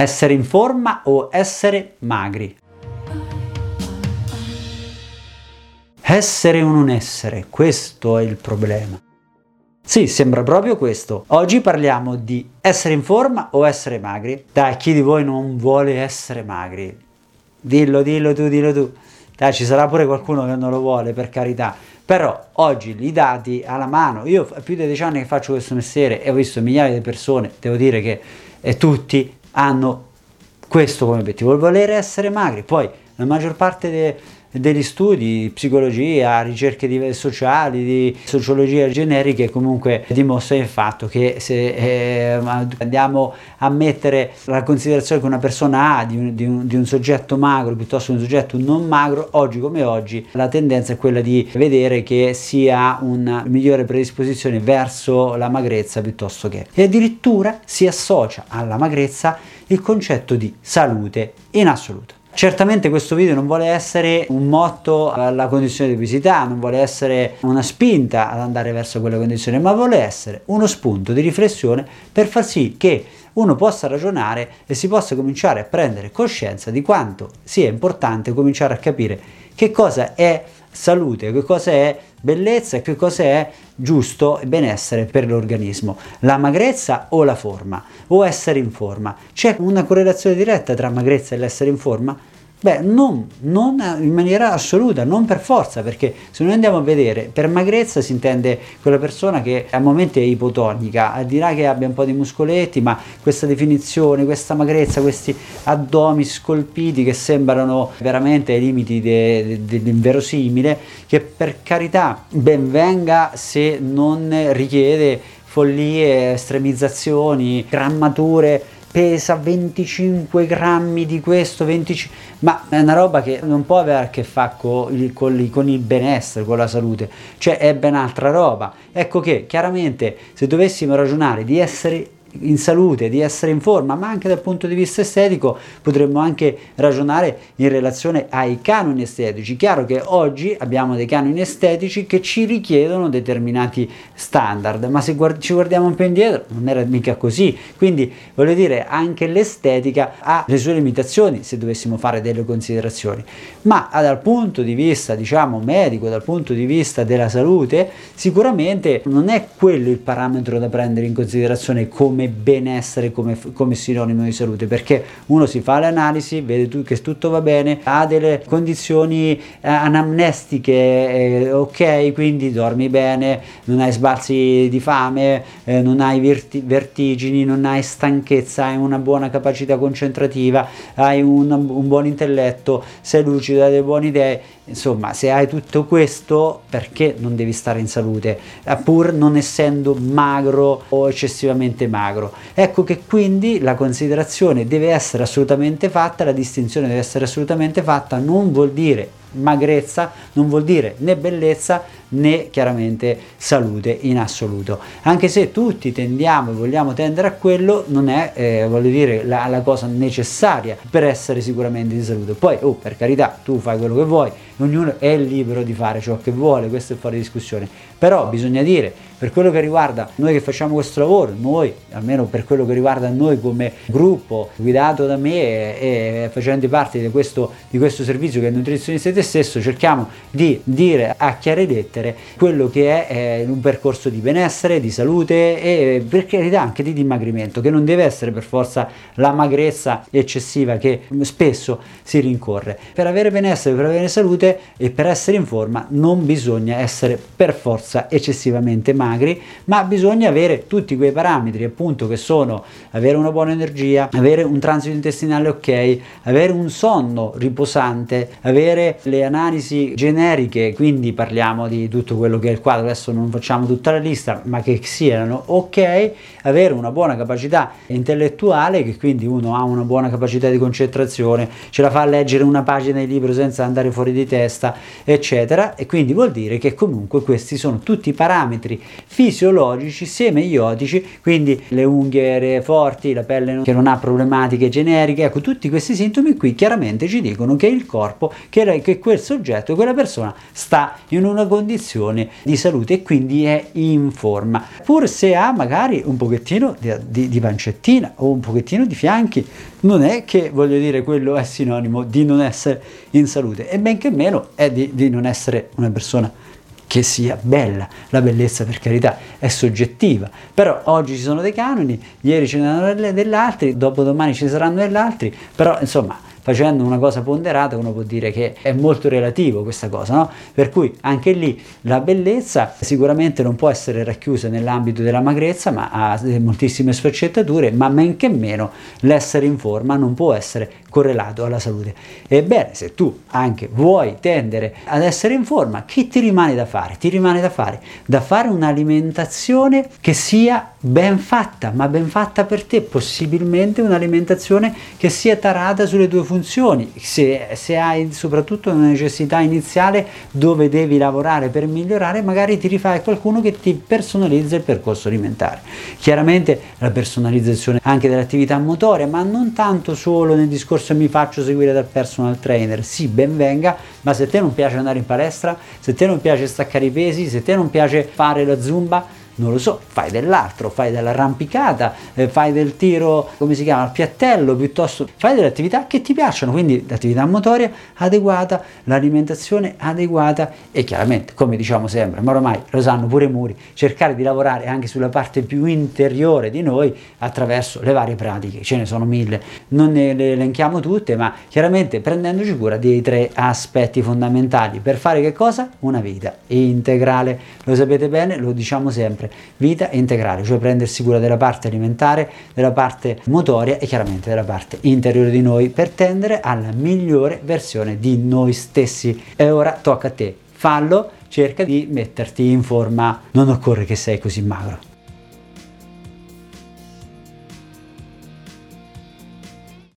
Essere in forma o essere magri? Essere o non essere, questo è il problema. Sì, sembra proprio questo. Oggi parliamo di essere in forma o essere magri. Dai, chi di voi non vuole essere magri? Dillo, dillo tu, dillo tu. Dai, ci sarà pure qualcuno che non lo vuole, per carità. Però oggi i dati alla mano, io più di dieci anni che faccio questo mestiere e ho visto migliaia di persone, devo dire che tutti hanno questo come obiettivo, il volere essere magri. Poi la maggior parte dei degli studi, psicologia, ricerche di, sociali, di sociologia generiche comunque dimostrano il fatto che se eh, andiamo a mettere la considerazione che una persona ha di un, di, un, di un, soggetto magro piuttosto che un soggetto non magro, oggi come oggi la tendenza è quella di vedere che sia una migliore predisposizione verso la magrezza piuttosto che e addirittura si associa alla magrezza il concetto di salute in assoluto. Certamente questo video non vuole essere un motto alla condizione di obesità, non vuole essere una spinta ad andare verso quella condizione, ma vuole essere uno spunto di riflessione per far sì che uno possa ragionare e si possa cominciare a prendere coscienza di quanto sia importante cominciare a capire che cosa è salute, che cosa è bellezza e che cosa è giusto e benessere per l'organismo, la magrezza o la forma, o essere in forma. C'è una correlazione diretta tra magrezza e l'essere in forma? Beh, non, non, in maniera assoluta, non per forza, perché se noi andiamo a vedere, per magrezza si intende quella persona che a momenti è ipotonica, dirà che abbia un po' di muscoletti, ma questa definizione, questa magrezza, questi addomi scolpiti che sembrano veramente ai limiti dell'inverosimile, che per carità ben venga se non richiede follie, estremizzazioni, grammature pesa 25 grammi di questo, 25... ma è una roba che non può avere a che fare con il, con, il, benessere, con la salute, cioè è ben altra roba. Ecco che chiaramente se dovessimo ragionare di essere in salute, di essere in forma, ma anche dal punto di vista estetico potremmo anche ragionare in relazione ai canoni estetici. Chiaro che oggi abbiamo dei canoni estetici che ci richiedono determinati standard, ma se guard- ci guardiamo un po' indietro non era mica così. Quindi voglio dire, anche l'estetica ha le sue limitazioni se dovessimo fare delle considerazioni, ma dal punto di vista, diciamo, medico, dal punto di vista della salute, sicuramente non è quello il parametro da prendere in considerazione come benessere, come, come, sinonimo di salute, perché uno si fa le analisi, vede che tutto va bene, ha delle condizioni eh, anamnestiche, eh, ok, quindi dormi bene, non hai sbalzi di fame, eh, non hai verti- vertigini, non hai stanchezza, hai una buona capacità concentrativa, hai un, un buon intelletto, sei lucido, hai delle buone idee, insomma, se hai tutto questo, perché non devi stare in salute, pur non essendo magro o eccessivamente magro? Magro. Ecco che quindi la considerazione deve essere assolutamente fatta, la distinzione deve essere assolutamente fatta, non vuol dire magrezza non vuol dire né bellezza né chiaramente salute in assoluto. Anche se tutti tendiamo e vogliamo tendere a quello non è eh, voglio dire la, la, cosa necessaria per essere sicuramente in salute. Poi oh, per carità tu fai quello che vuoi ognuno è libero di fare ciò che vuole questo è fuori discussione. Però bisogna dire per quello che riguarda noi che facciamo questo lavoro noi almeno per quello che riguarda noi come gruppo guidato da me e, e facendo parte di questo, di questo servizio che è nutrizione te stesso cerchiamo di dire a chiare lettere quello che è eh, un percorso di benessere, di salute e per carità anche di dimagrimento, che non deve essere per forza la magrezza eccessiva che spesso si rincorre. Per avere benessere, per avere salute e per essere in forma non bisogna essere per forza eccessivamente magri, ma bisogna avere tutti quei parametri appunto che sono avere una buona energia, avere un transito intestinale ok, avere un sonno riposante, avere le analisi generiche, quindi parliamo di tutto quello che è il quadro, adesso non facciamo tutta la lista, ma che siano ok, avere una buona capacità intellettuale, che quindi uno ha una buona capacità di concentrazione, ce la fa a leggere una pagina di libro senza andare fuori di testa, eccetera, e quindi vuol dire che comunque questi sono tutti parametri fisiologici semeiotici, quindi le unghie forti, la pelle che non ha problematiche generiche, ecco tutti questi sintomi qui chiaramente ci dicono che il corpo, che, che quel soggetto, quella persona sta in una condizione di salute e quindi è in forma, pur se ha magari un pochettino di, di, di pancettina o un pochettino di fianchi, non è che voglio dire quello è sinonimo di non essere in salute e benché meno è di, di non essere una persona che sia bella. La bellezza, per carità, è soggettiva, però oggi ci sono dei canoni, ieri ce ne erano degli altri, dopodomani ci saranno degli altri, però insomma facendo una cosa ponderata uno può dire che è molto relativo questa cosa, no? Per cui anche lì la bellezza sicuramente non può essere racchiusa nell'ambito della magrezza, ma ha moltissime sfaccettature, ma men che meno l'essere in forma non può essere correlato alla salute. Ebbene, se tu anche vuoi tendere ad essere in forma, che ti rimane da fare? Ti rimane da fare da fare un'alimentazione che sia ben fatta, ma ben fatta per te, possibilmente un'alimentazione che sia tarata sulle tue funzioni. Se, se hai soprattutto una necessità iniziale dove devi lavorare per migliorare, magari ti rifai qualcuno che ti personalizza il percorso alimentare. Chiaramente la personalizzazione anche dell'attività motoria, ma non tanto solo nel discorso mi faccio seguire dal personal trainer, sì, ben venga, ma se a te non piace andare in palestra, se a te non piace staccare i pesi, se a te non piace fare la zumba, non lo so, fai dell'altro, fai dell'arrampicata, eh, fai del tiro, come si chiama, al piattello, piuttosto fai delle attività che ti piacciono, quindi l'attività motoria adeguata, l'alimentazione adeguata e chiaramente, come diciamo sempre, ma ormai lo sanno pure i muri, cercare di lavorare anche sulla parte più interiore di noi attraverso le varie pratiche, ce ne sono mille, non ne le elenchiamo tutte, ma chiaramente prendendoci cura dei tre aspetti fondamentali. Per fare che cosa? Una vita integrale, lo sapete bene, lo diciamo sempre vita integrale, cioè prendersi cura della parte alimentare, della parte motoria e chiaramente della parte interiore di noi per tendere alla migliore versione di noi stessi. E ora tocca a te, fallo, cerca di metterti in forma, non occorre che sei così magro.